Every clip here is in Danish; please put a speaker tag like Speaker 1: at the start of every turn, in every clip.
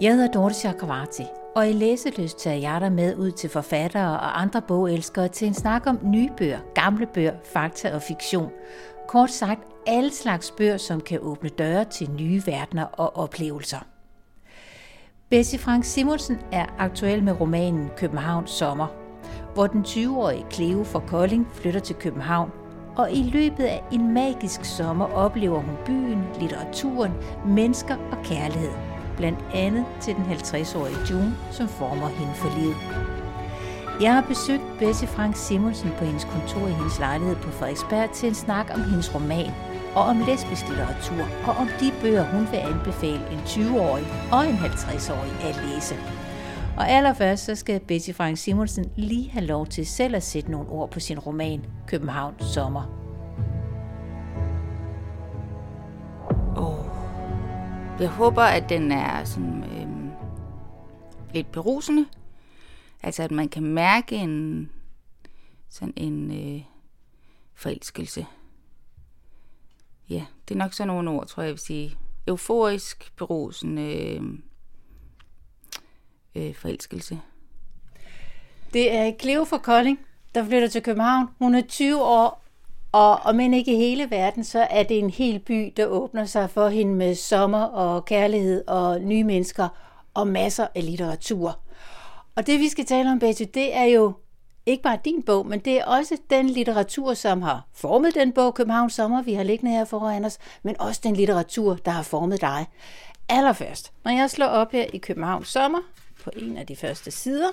Speaker 1: Jeg hedder Dorte Chakravarti, og i Læseløst tager jeg dig med ud til forfattere og andre bogelskere til en snak om nye bøger, gamle bøger, fakta og fiktion. Kort sagt, alle slags bøger, som kan åbne døre til nye verdener og oplevelser. Bessie Frank Simonsen er aktuel med romanen Københavns Sommer, hvor den 20-årige Cleo fra Kolding flytter til København, og i løbet af en magisk sommer oplever hun byen, litteraturen, mennesker og kærlighed – blandt andet til den 50-årige June, som former hende for livet. Jeg har besøgt Bessie Frank Simonsen på hendes kontor i hendes lejlighed på Frederiksberg til en snak om hendes roman og om lesbisk litteratur og om de bøger, hun vil anbefale en 20-årig og en 50-årig at læse. Og allerførst så skal Bessie Frank Simonsen lige have lov til selv at sætte nogle ord på sin roman København Sommer.
Speaker 2: Jeg håber, at den er sådan, øh, lidt berusende. Altså, at man kan mærke en, sådan en øh, forelskelse. Ja, det er nok sådan nogle ord, tror jeg, jeg vil sige. Euforisk, berusende øh, øh, forelskelse.
Speaker 1: Det er Cleo fra Kolding, der flytter til København. Hun er 20 år og om end ikke hele verden, så er det en hel by, der åbner sig for hende med sommer og kærlighed og nye mennesker og masser af litteratur. Og det vi skal tale om, Betty, det er jo ikke bare din bog, men det er også den litteratur, som har formet den bog, Københavns Sommer, vi har liggende her foran os, men også den litteratur, der har formet dig. Allerførst, når jeg slår op her i Københavns Sommer, på en af de første sider,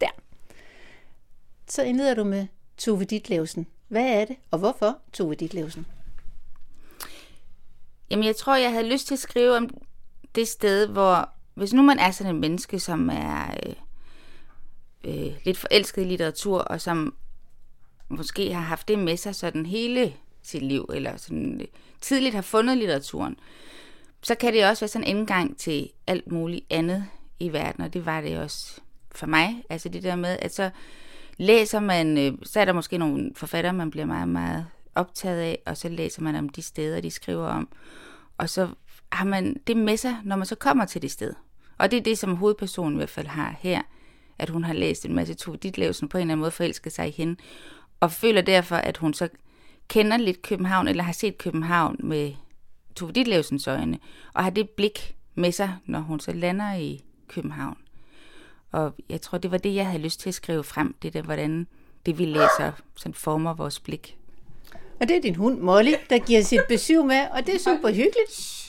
Speaker 1: der, så indleder du med Tove Ditlevsen, hvad er det, og hvorfor, Tove Ditlevsen?
Speaker 2: Jamen, jeg tror, jeg havde lyst til at skrive om det sted, hvor hvis nu man er sådan en menneske, som er øh, øh, lidt forelsket i litteratur, og som måske har haft det med sig sådan hele sit liv, eller sådan øh, tidligt har fundet litteraturen, så kan det også være sådan en indgang til alt muligt andet i verden, og det var det også for mig. Altså det der med, at så læser man, øh, så er der måske nogle forfattere, man bliver meget, meget optaget af, og så læser man om de steder, de skriver om. Og så har man det med sig, når man så kommer til det sted. Og det er det, som hovedpersonen i hvert fald har her, at hun har læst en masse Tove Ditlevsen på en eller anden måde forelsket sig i hende, og føler derfor, at hun så kender lidt København, eller har set København med Tove Ditlevsens øjne, og har det blik med sig, når hun så lander i København. Og jeg tror, det var det, jeg havde lyst til at skrive frem, det der, hvordan det vi læser, sådan former vores blik.
Speaker 1: Og det er din hund Molly, der giver sit besøg med, og det er super hyggeligt.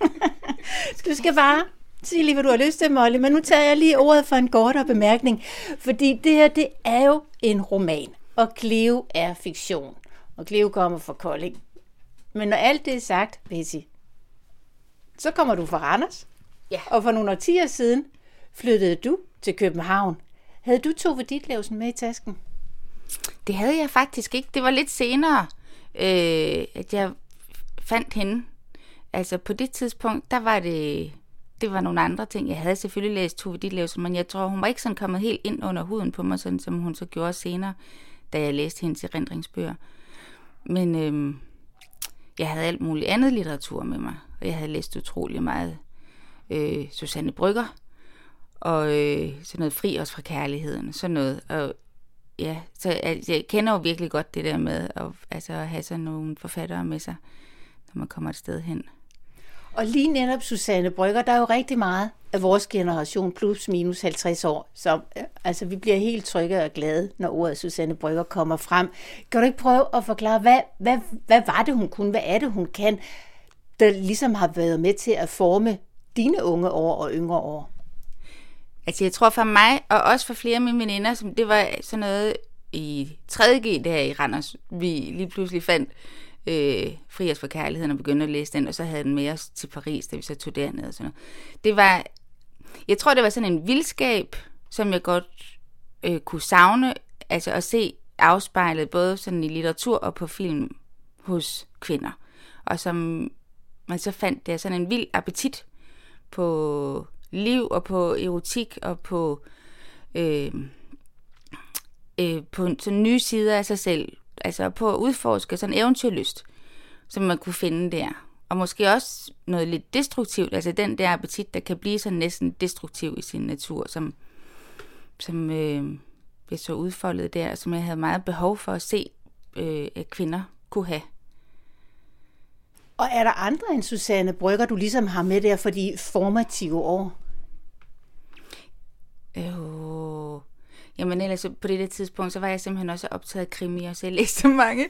Speaker 1: du skal bare sige lige, hvad du har lyst til, Molly, men nu tager jeg lige ordet for en kortere bemærkning, fordi det her, det er jo en roman, og Cleo er fiktion, og Cleo kommer fra Kolding. Men når alt det er sagt, Bessie, så kommer du fra Randers, ja. og for nogle årtier siden, flyttede du til København. Havde du Tove Ditlevsen med i tasken?
Speaker 2: Det havde jeg faktisk ikke. Det var lidt senere, øh, at jeg fandt hende. Altså på det tidspunkt, der var det, det var nogle andre ting. Jeg havde selvfølgelig læst Tove Ditlevsen, men jeg tror, hun var ikke sådan kommet helt ind under huden på mig, sådan som hun så gjorde senere, da jeg læste hendes erindringsbøger. Men øh, jeg havde alt muligt andet litteratur med mig, og jeg havde læst utrolig meget øh, Susanne Brygger, og øh, sådan noget fri os fra kærligheden, sådan noget. Og ja, så jeg, jeg kender jo virkelig godt det der med at, altså, at have sådan nogle forfattere med sig, når man kommer et sted hen.
Speaker 1: Og lige netop Susanne Brygger, der er jo rigtig meget af vores generation plus minus 50 år, så øh, altså, vi bliver helt trygge og glade, når ordet Susanne Brygger kommer frem. Kan du ikke prøve at forklare, hvad, hvad, hvad var det, hun kunne? Hvad er det, hun kan, der ligesom har været med til at forme dine unge år og yngre år?
Speaker 2: Altså jeg tror for mig, og også for flere af mine veninder, som det var sådan noget i 3.G der i Randers, vi lige pludselig fandt øh, Fri os for kærligheden og begyndte at læse den, og så havde den med os til Paris, da vi så tog derned og sådan noget. Det var, jeg tror det var sådan en vildskab, som jeg godt øh, kunne savne, altså at se afspejlet både sådan i litteratur og på film hos kvinder. Og som man så fandt der sådan en vild appetit på liv og på erotik og på, øh, øh, på sådan nye sider af sig selv. Altså på at udforske sådan eventyrlyst, som man kunne finde der. og måske også noget lidt destruktivt, altså den der appetit, der kan blive sådan næsten destruktiv i sin natur, som, som øh, jeg så udfoldet der, som jeg havde meget behov for at se, øh, at kvinder kunne have.
Speaker 1: Og er der andre end Susanne Brygger, du ligesom har med der for de formative år?
Speaker 2: Øh, jamen ellers på det der tidspunkt, så var jeg simpelthen også optaget af krimier, så jeg læste så mange,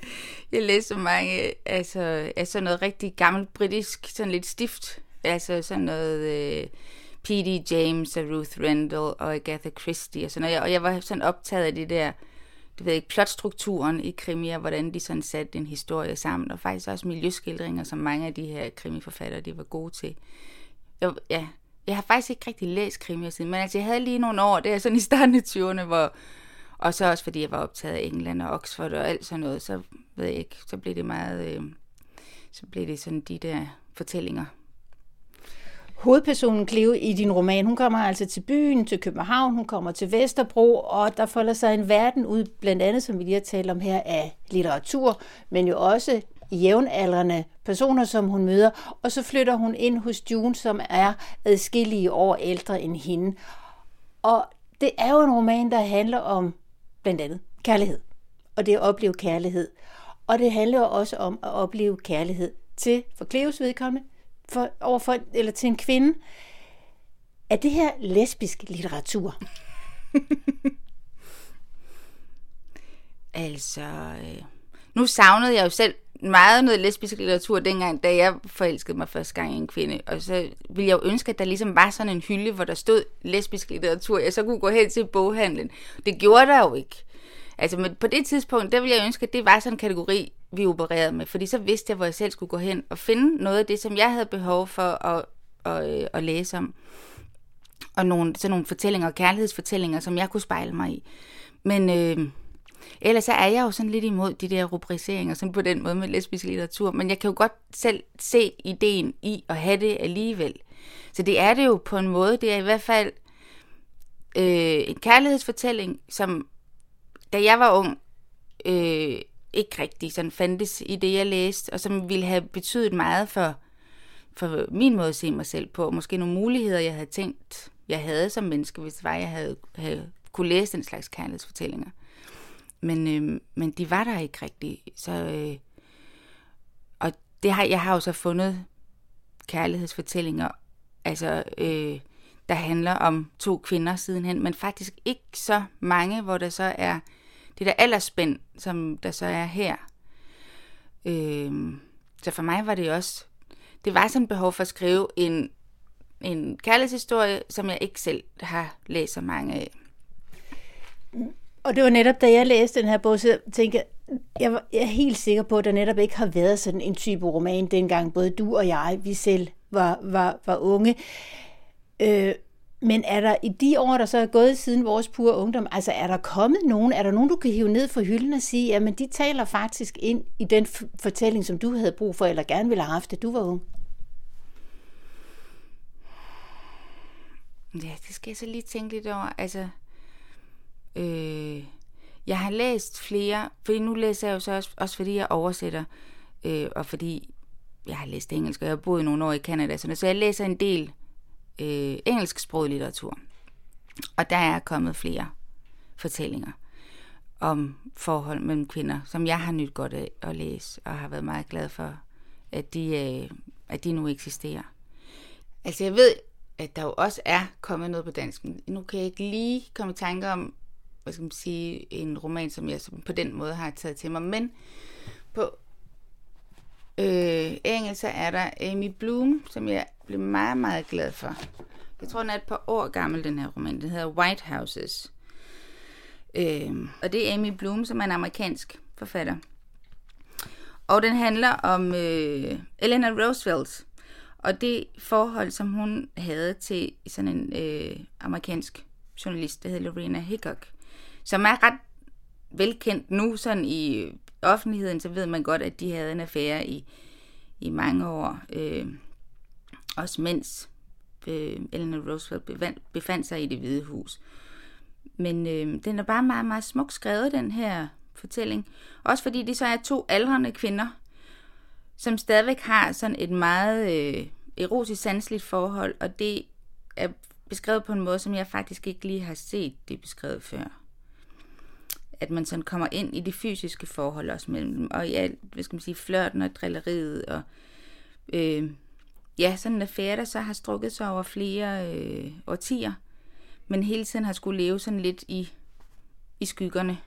Speaker 2: jeg læste så mange, altså, altså noget rigtig gammelt britisk, sådan lidt stift, altså sådan noget øh, P.D. James og Ruth Rendell og Agatha Christie og sådan noget, og jeg var sådan optaget af det der, det ved ikke, plotstrukturen i krimier, hvordan de sådan satte en historie sammen, og faktisk også miljøskildringer, som mange af de her krimiforfattere, de var gode til. Jeg, ja, jeg har faktisk ikke rigtig læst krimier siden, men altså jeg havde lige nogle år, det er sådan i starten af 20'erne, hvor, og så også fordi jeg var optaget af England og Oxford og alt sådan noget, så ved jeg ikke, så blev det meget, øh, så blev det sådan de der fortællinger.
Speaker 1: Hovedpersonen Cleo i din roman, hun kommer altså til byen, til København, hun kommer til Vesterbro, og der folder sig en verden ud, blandt andet, som vi lige har talt om her, af litteratur, men jo også jævnaldrende personer, som hun møder, og så flytter hun ind hos June, som er adskillige år ældre end hende. Og det er jo en roman, der handler om blandt andet kærlighed, og det at opleve kærlighed. Og det handler også om at opleve kærlighed til, for Cleos vedkommende, for, overfor, eller til en kvinde. Er det her lesbisk litteratur?
Speaker 2: altså, øh, nu savnede jeg jo selv meget noget lesbisk litteratur dengang, da jeg forelskede mig første gang i en kvinde. Og så ville jeg jo ønske, at der ligesom var sådan en hylde, hvor der stod lesbisk litteratur. Jeg så kunne gå hen til boghandlen. Det gjorde der jo ikke. Altså men på det tidspunkt, der ville jeg ønske, at det var sådan en kategori, vi opererede med. Fordi så vidste jeg, hvor jeg selv skulle gå hen og finde noget af det, som jeg havde behov for at, at, at, at læse om. Og nogle, sådan nogle fortællinger, kærlighedsfortællinger, som jeg kunne spejle mig i. Men... Øh, Ellers så er jeg jo sådan lidt imod de der rubriceringer, sådan på den måde med lesbisk litteratur, men jeg kan jo godt selv se ideen i at have det alligevel. Så det er det jo på en måde, det er i hvert fald øh, en kærlighedsfortælling, som da jeg var ung, øh, ikke rigtig sådan fandtes i det, jeg læste, og som ville have betydet meget for, for min måde at se mig selv på, og måske nogle muligheder, jeg havde tænkt, jeg havde som menneske, hvis det var, jeg havde, havde kunne læse den slags kærlighedsfortællinger. Men, øh, men de var der ikke rigtigt. Så, øh, og det har, jeg har jo så fundet kærlighedsfortællinger, altså, øh, der handler om to kvinder sidenhen, men faktisk ikke så mange, hvor der så er det der aldersspænd, som der så er her. Øh, så for mig var det også, det var sådan et behov for at skrive en, en kærlighedshistorie, som jeg ikke selv har læst så mange af. Mm.
Speaker 1: Og det var netop, da jeg læste den her bog, så tænkte jeg, jeg, var, jeg er helt sikker på, at der netop ikke har været sådan en type roman, dengang både du og jeg, vi selv var, var, var unge. Øh, men er der i de år, der så er gået siden vores pure ungdom, altså er der kommet nogen, er der nogen, du kan hive ned fra hylden og sige, jamen de taler faktisk ind i den fortælling, som du havde brug for, eller gerne ville have haft, da du var ung?
Speaker 2: Ja, det skal jeg så lige tænke lidt over. Altså, Øh, jeg har læst flere, fordi nu læser jeg jo så også, også fordi jeg oversætter, øh, og fordi jeg har læst engelsk, og jeg har boet nogle år i Canada, så jeg læser en del øh, engelsksproget litteratur. Og der er kommet flere fortællinger om forhold mellem kvinder, som jeg har nyt godt af at læse, og har været meget glad for, at de, øh, at de nu eksisterer. Altså jeg ved, at der jo også er kommet noget på dansk, men nu kan jeg ikke lige komme i tanke om, hvad skal man sige, en roman, som jeg på den måde har taget til mig. Men på øh, engelsk så er der Amy Bloom, som jeg blev meget, meget glad for. Jeg tror, den er et par år gammel, den her roman. Den hedder White Houses. Øh, og det er Amy Bloom, som er en amerikansk forfatter. Og den handler om øh, Eleanor Roosevelt, og det forhold, som hun havde til sådan en øh, amerikansk journalist, der hedder Lorena Hickok som er ret velkendt nu sådan i offentligheden, så ved man godt, at de havde en affære i, i mange år. Øh, også mens øh, Eleanor Roosevelt befandt, befandt sig i det hvide hus. Men øh, den er bare meget, meget smukt skrevet, den her fortælling. Også fordi det så er to aldrende kvinder, som stadigvæk har sådan et meget øh, erotisk sanseligt forhold, og det er beskrevet på en måde, som jeg faktisk ikke lige har set det beskrevet før. At man sådan kommer ind i det fysiske forhold også mellem dem, og alt, hvad skal man sige, flørten og drilleriet, og øh, ja, sådan en affære, der så har strukket sig over flere øh, årtier, men hele tiden har skulle leve sådan lidt i, i skyggerne.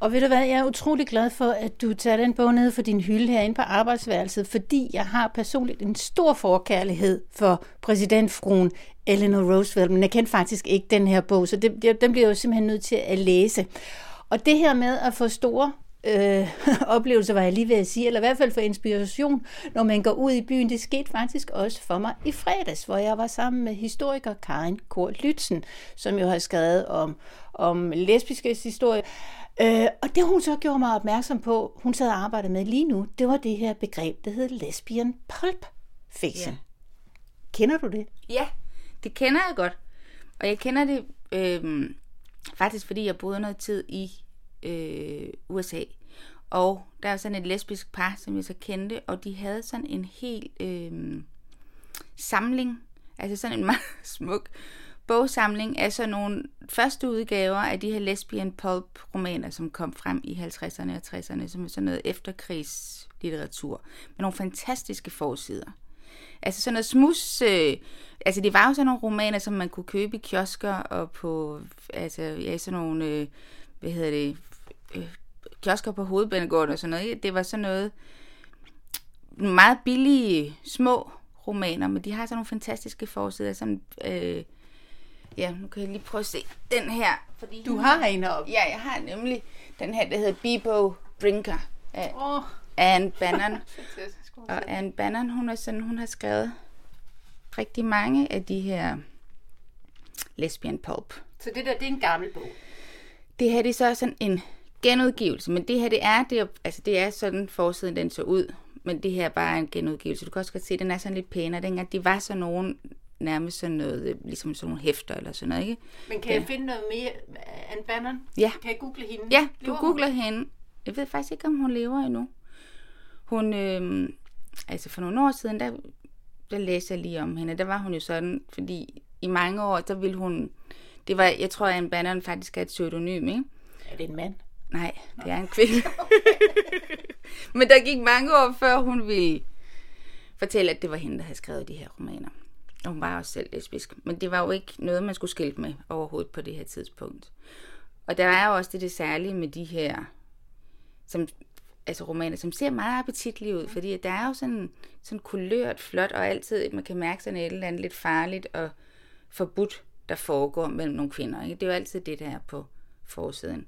Speaker 1: Og ved du hvad, jeg er utrolig glad for, at du tager den bog ned for din hylde herinde på arbejdsværelset, fordi jeg har personligt en stor forkærlighed for præsidentfruen Eleanor Roosevelt, men jeg kendte faktisk ikke den her bog, så det, den bliver jeg jo simpelthen nødt til at læse. Og det her med at få store øh, oplevelser, var jeg lige ved at sige, eller i hvert fald for inspiration, når man går ud i byen. Det skete faktisk også for mig i fredags, hvor jeg var sammen med historiker Karin Kort Lytzen, som jo har skrevet om, om lesbiske historie. Øh, og det hun så gjorde mig opmærksom på, hun sad og arbejdede med lige nu, det var det her begreb, der hedder lesbian pulp fiction. Ja. Kender du det?
Speaker 2: Ja, det kender jeg godt. Og jeg kender det øh, faktisk, fordi jeg boede noget tid i øh, USA. Og der er sådan et lesbisk par, som jeg så kendte, og de havde sådan en helt øh, samling, altså sådan en meget smuk bogsamling af sådan nogle første udgaver af de her lesbian pulp romaner, som kom frem i 50'erne og 60'erne, som er sådan noget efterkrigslitteratur, med nogle fantastiske forsider. Altså sådan noget smus, øh, altså det var jo sådan nogle romaner, som man kunne købe i kiosker og på, altså ja, sådan nogle, øh, hvad hedder det, øh, kiosker på hovedbanegården og sådan noget. Det var sådan noget meget billige, små romaner, men de har sådan nogle fantastiske forsider, som, øh, ja, nu kan jeg lige prøve at se den her.
Speaker 1: Fordi du har en op.
Speaker 2: Ja, jeg har nemlig den her, der hedder Bibo Drinker af oh. Anne Bannon. og Anne Bannon, hun, er sådan, hun har skrevet rigtig mange af de her lesbian pulp.
Speaker 1: Så det der, det er en gammel bog?
Speaker 2: Det her det er så sådan en genudgivelse, men det her det er, det er, altså det er sådan forsiden den så ud, men det her er bare en genudgivelse. Du kan også godt se, at den er sådan lidt pænere. Dengang de var så nogen nærmest sådan noget, ligesom sådan nogle hæfter eller sådan noget, ikke?
Speaker 1: Men kan ja. jeg finde noget mere Anne Bannon?
Speaker 2: Ja.
Speaker 1: Kan jeg google hende?
Speaker 2: Ja, du lever googler hun? hende. Jeg ved faktisk ikke, om hun lever endnu. Hun, øh, altså for nogle år siden, der, der læste jeg lige om hende. Der var hun jo sådan, fordi i mange år, der ville hun, det var, jeg tror, at Anne Bannon faktisk er et pseudonym, ikke?
Speaker 1: Er det en mand?
Speaker 2: Nej, det er en kvinde. Men der gik mange år, før hun ville fortælle, at det var hende, der havde skrevet de her romaner. Og hun var også selv lesbisk. Men det var jo ikke noget, man skulle skilte med overhovedet på det her tidspunkt. Og der er jo også det, det særlige med de her som, altså romaner, som ser meget appetitlige ud, fordi der er jo sådan, sådan kulørt, flot, og altid, man kan mærke sådan et eller andet lidt farligt og forbudt, der foregår mellem nogle kvinder. Ikke? Det er jo altid det, der er på forsiden.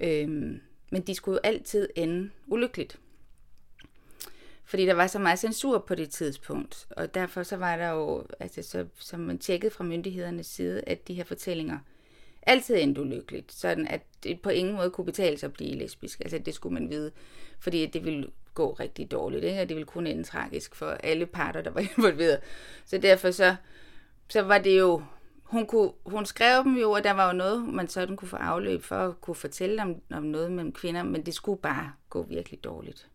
Speaker 2: Øhm, men de skulle jo altid ende ulykkeligt. Fordi der var så meget censur på det tidspunkt, og derfor så var der jo, altså så, så man tjekkede fra myndighedernes side, at de her fortællinger altid endte ulykkeligt, sådan at det på ingen måde kunne betale sig at blive lesbisk. Altså det skulle man vide, fordi det ville gå rigtig dårligt, ikke? og det ville kun ende tragisk for alle parter, der var involveret. Så derfor så, så var det jo hun, kunne, hun skrev dem jo, og der var jo noget, man sådan kunne få afløb for at kunne fortælle om, om noget mellem kvinder, men det skulle bare gå virkelig dårligt.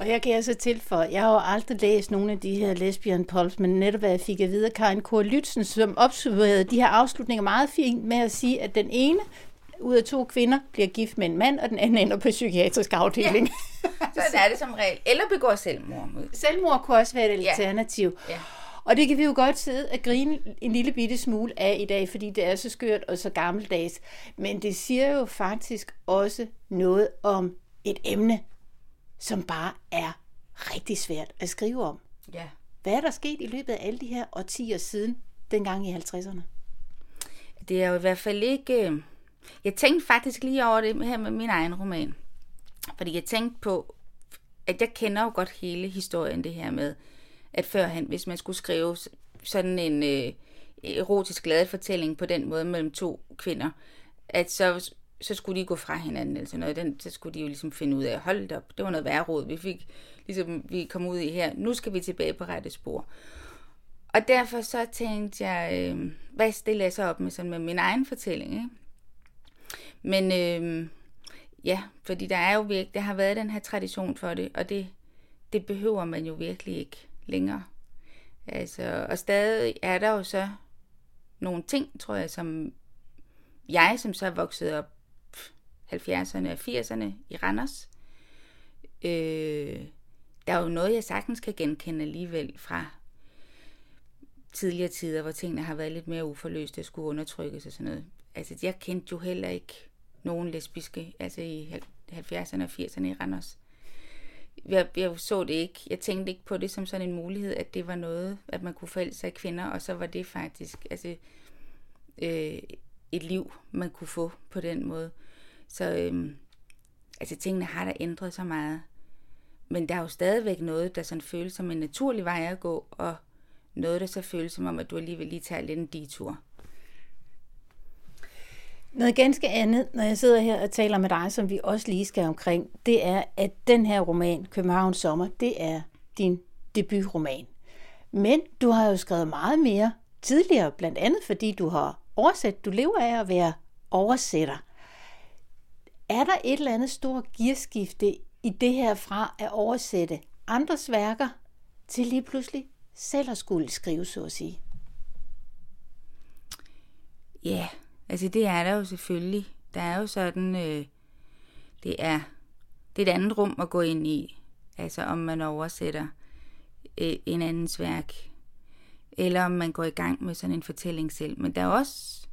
Speaker 1: Og her kan jeg så tilføje, jeg har jo aldrig læst nogle af de her lesbian pulps, men netop hvad jeg fik at vide af Karin Kåre Lytzen, som opsummerede de her afslutninger meget fint med at sige, at den ene ud af to kvinder bliver gift med en mand, og den anden ender på psykiatrisk afdeling.
Speaker 2: Ja. Sådan er det som regel. Eller begår selvmord.
Speaker 1: Selvmord kunne også være et alternativ. Ja. Ja. Og det kan vi jo godt sidde og grine en lille bitte smule af i dag, fordi det er så skørt og så gammeldags. Men det siger jo faktisk også noget om et emne, som bare er rigtig svært at skrive om.
Speaker 2: Ja.
Speaker 1: Hvad er der sket i løbet af alle de her årtier siden, dengang i 50'erne?
Speaker 2: Det er jo i hvert fald ikke... Øh, jeg tænkte faktisk lige over det her med min egen roman. Fordi jeg tænkte på, at jeg kender jo godt hele historien, det her med, at førhen, hvis man skulle skrive sådan en øh, erotisk glad fortælling på den måde mellem to kvinder, at så, så skulle de gå fra hinanden eller sådan noget. Den, så skulle de jo ligesom finde ud af, hold op, det var noget værre råd, vi fik, ligesom vi kom ud i her. Nu skal vi tilbage på rette spor. Og derfor så tænkte jeg, øh, hvad stiller jeg så op med sådan med min egen fortælling, ikke? Men øh, ja, fordi der er jo virkelig, der har været den her tradition for det, og det, det behøver man jo virkelig ikke længere. Altså, og stadig er der jo så nogle ting, tror jeg, som jeg, som så er vokset op 70'erne og 80'erne i Randers, øh, der er jo noget, jeg sagtens kan genkende alligevel fra tidligere tider, hvor tingene har været lidt mere uforløste og skulle undertrykkes og sådan noget. Altså, jeg kendte jo heller ikke nogen lesbiske, altså i 70'erne og 80'erne i Randers. Jeg, jeg så det ikke. Jeg tænkte ikke på det som sådan en mulighed, at det var noget, at man kunne forælde sig i kvinder, og så var det faktisk altså, øh, et liv, man kunne få på den måde. Så øhm, altså, tingene har da ændret så meget. Men der er jo stadigvæk noget, der sådan føles som en naturlig vej at gå, og noget, der så føles som om, at du alligevel lige tager lidt en detur.
Speaker 1: Noget ganske andet, når jeg sidder her og taler med dig, som vi også lige skal omkring, det er, at den her roman, Københavns Sommer, det er din debutroman. Men du har jo skrevet meget mere tidligere, blandt andet fordi du har oversat. Du lever af at være oversætter. Er der et eller andet stort gearskifte i det her fra at oversætte andres værker til lige pludselig selv at skulle skrive, så at sige?
Speaker 2: Ja, yeah, altså det er der jo selvfølgelig. Der er jo sådan, øh, det er det er et andet rum at gå ind i, altså om man oversætter øh, en andens værk, eller om man går i gang med sådan en fortælling selv. Men der er også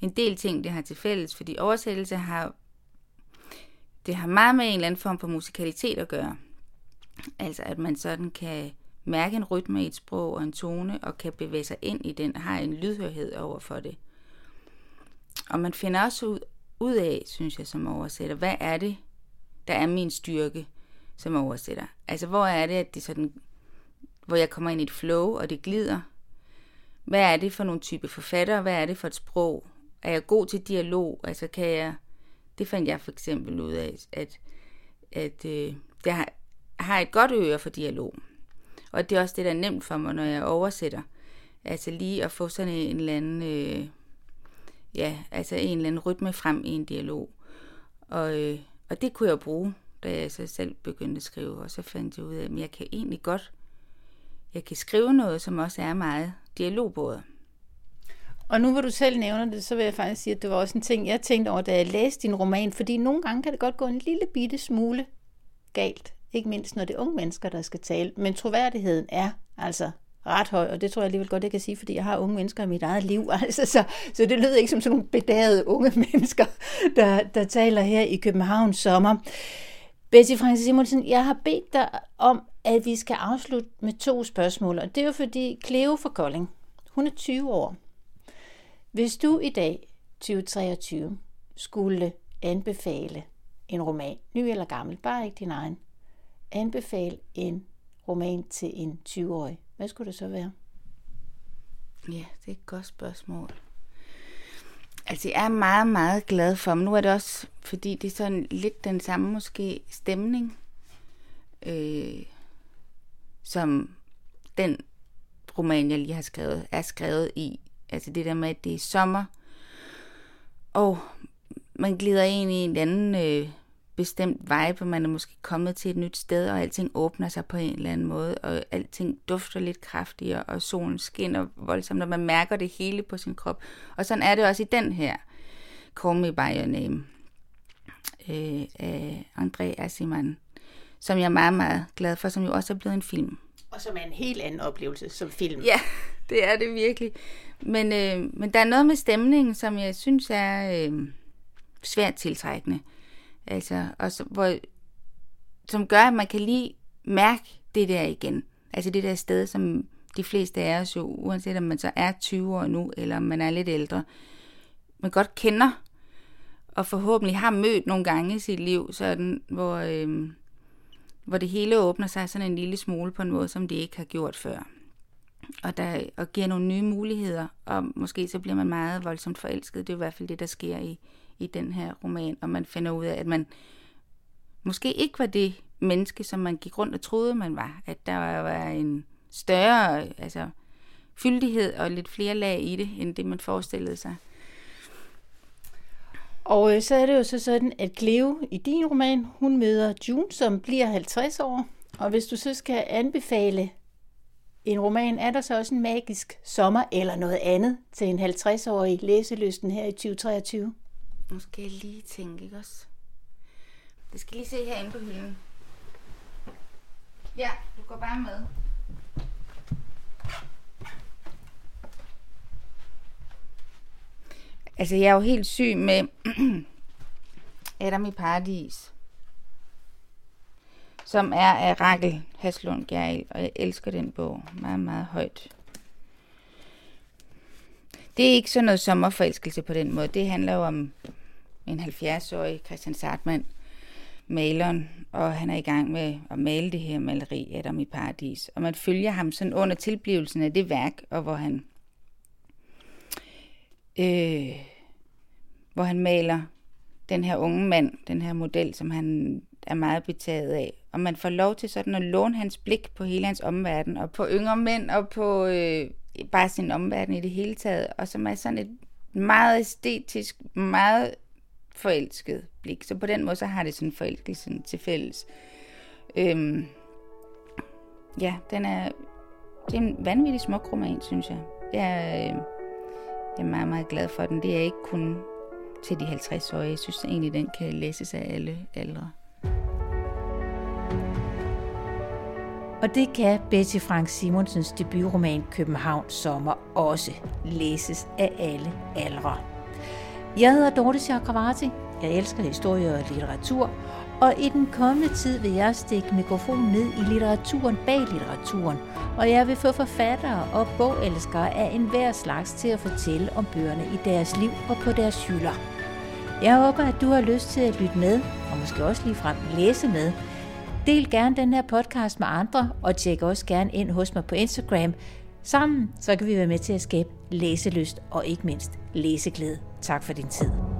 Speaker 2: en del ting, det har til fælles, fordi oversættelse har det har meget med en eller anden form for musikalitet at gøre. Altså at man sådan kan mærke en rytme i et sprog og en tone, og kan bevæge sig ind i den, har en lydhørhed over for det. Og man finder også ud, ud af, synes jeg, som oversætter, hvad er det, der er min styrke som oversætter? Altså, hvor er det, at det sådan, hvor jeg kommer ind i et flow, og det glider? Hvad er det for nogle type forfatter? Hvad er det for et sprog? Er jeg god til dialog? Altså, kan jeg det fandt jeg for eksempel ud af, at, at øh, jeg har, har et godt øre for dialog. Og det er også det, der er nemt for mig, når jeg oversætter. Altså lige at få sådan en eller anden, øh, ja, altså en eller anden rytme frem i en dialog. Og, øh, og det kunne jeg bruge, da jeg så selv begyndte at skrive. Og så fandt jeg ud af, at jeg kan egentlig godt, jeg kan skrive noget, som også er meget dialogbordet.
Speaker 1: Og nu hvor du selv nævner det, så vil jeg faktisk sige, at det var også en ting, jeg tænkte over, da jeg læste din roman, fordi nogle gange kan det godt gå en lille bitte smule galt. Ikke mindst, når det er unge mennesker, der skal tale. Men troværdigheden er altså ret høj, og det tror jeg alligevel godt, jeg kan sige, fordi jeg har unge mennesker i mit eget liv. Altså, så, så det lyder ikke som sådan nogle bedagede unge mennesker, der, der taler her i Københavns sommer. Betty Francis Simonsen, jeg har bedt dig om, at vi skal afslutte med to spørgsmål, og det er jo fordi Cleo for Kolding, hun er 20 år, hvis du i dag, 2023, skulle anbefale en roman, ny eller gammel, bare ikke din egen, anbefale en roman til en 20-årig, hvad skulle det så være?
Speaker 2: Ja, det er et godt spørgsmål. Altså, jeg er meget, meget glad for dem. Nu er det også, fordi det er sådan lidt den samme måske stemning, øh, som den roman, jeg lige har skrevet, er skrevet i. Altså det der med, at det er sommer, og man glider ind i en anden øh, bestemt vibe, og man er måske kommet til et nyt sted, og alting åbner sig på en eller anden måde, og alting dufter lidt kraftigere, og solen skinner voldsomt, og man mærker det hele på sin krop. Og sådan er det også i den her Call Me By Your Name øh, af André Asiman, som jeg er meget, meget glad for, som jo også er blevet en film.
Speaker 1: Og som er en helt anden oplevelse som film.
Speaker 2: Ja, det er det virkelig. Men, øh, men der er noget med stemningen, som jeg synes er øh, svært tiltrækkende. Altså, og så, hvor, som gør, at man kan lige mærke det der igen. Altså det der sted, som de fleste af os jo, uanset om man så er 20 år nu, eller om man er lidt ældre, man godt kender, og forhåbentlig har mødt nogle gange i sit liv, sådan, hvor, øh, hvor det hele åbner sig sådan en lille smule på en måde, som det ikke har gjort før og, der, og giver nogle nye muligheder, og måske så bliver man meget voldsomt forelsket. Det er i hvert fald det, der sker i, i den her roman, og man finder ud af, at man måske ikke var det menneske, som man gik rundt og troede, man var. At der var en større altså, fyldighed og lidt flere lag i det, end det man forestillede sig.
Speaker 1: Og øh, så er det jo så sådan, at Cleo i din roman, hun møder June, som bliver 50 år. Og hvis du så skal anbefale en roman, er der så også en magisk sommer eller noget andet til en 50-årig læselysten her i 2023?
Speaker 2: Nu skal jeg lige tænke, ikke også? Det skal lige se herinde på hylden. Ja, du går bare med. Altså, jeg er jo helt syg med Adam i Paradis, som er af Rakel Haslund Gjerl, og jeg elsker den bog meget, meget højt. Det er ikke sådan noget sommerforelskelse på den måde. Det handler jo om en 70-årig Christian Sartmann, maleren, og han er i gang med at male det her maleri, Adam i Paradis. Og man følger ham sådan under tilblivelsen af det værk, og hvor han øh, hvor han maler den her unge mand, den her model, som han er meget betaget af. Og man får lov til sådan at låne hans blik på hele hans omverden, og på yngre mænd, og på øh, bare sin omverden i det hele taget, og som er sådan et meget æstetisk, meget forelsket blik. Så på den måde, så har det sådan forelskelsen til fælles. Øhm, ja, den er, det er en vanvittig smuk roman, synes jeg. Jeg er, øh, jeg er meget, meget glad for den. Det er ikke kun til de 50-årige. Jeg synes egentlig, den kan læses af alle aldre.
Speaker 1: Og det kan Betty Frank Simonsens debutroman København Sommer også læses af alle aldre. Jeg hedder Dorte Chakravarti. Jeg elsker historie og litteratur, og i den kommende tid vil jeg stikke mikrofonen ned i litteraturen bag litteraturen, og jeg vil få forfattere og bogelskere af enhver slags til at fortælle om bøgerne i deres liv og på deres hylder. Jeg håber, at du har lyst til at lytte med, og måske også lige frem læse med. Del gerne den her podcast med andre, og tjek også gerne ind hos mig på Instagram. Sammen så kan vi være med til at skabe læselyst og ikke mindst læseglæde. Tak for din tid.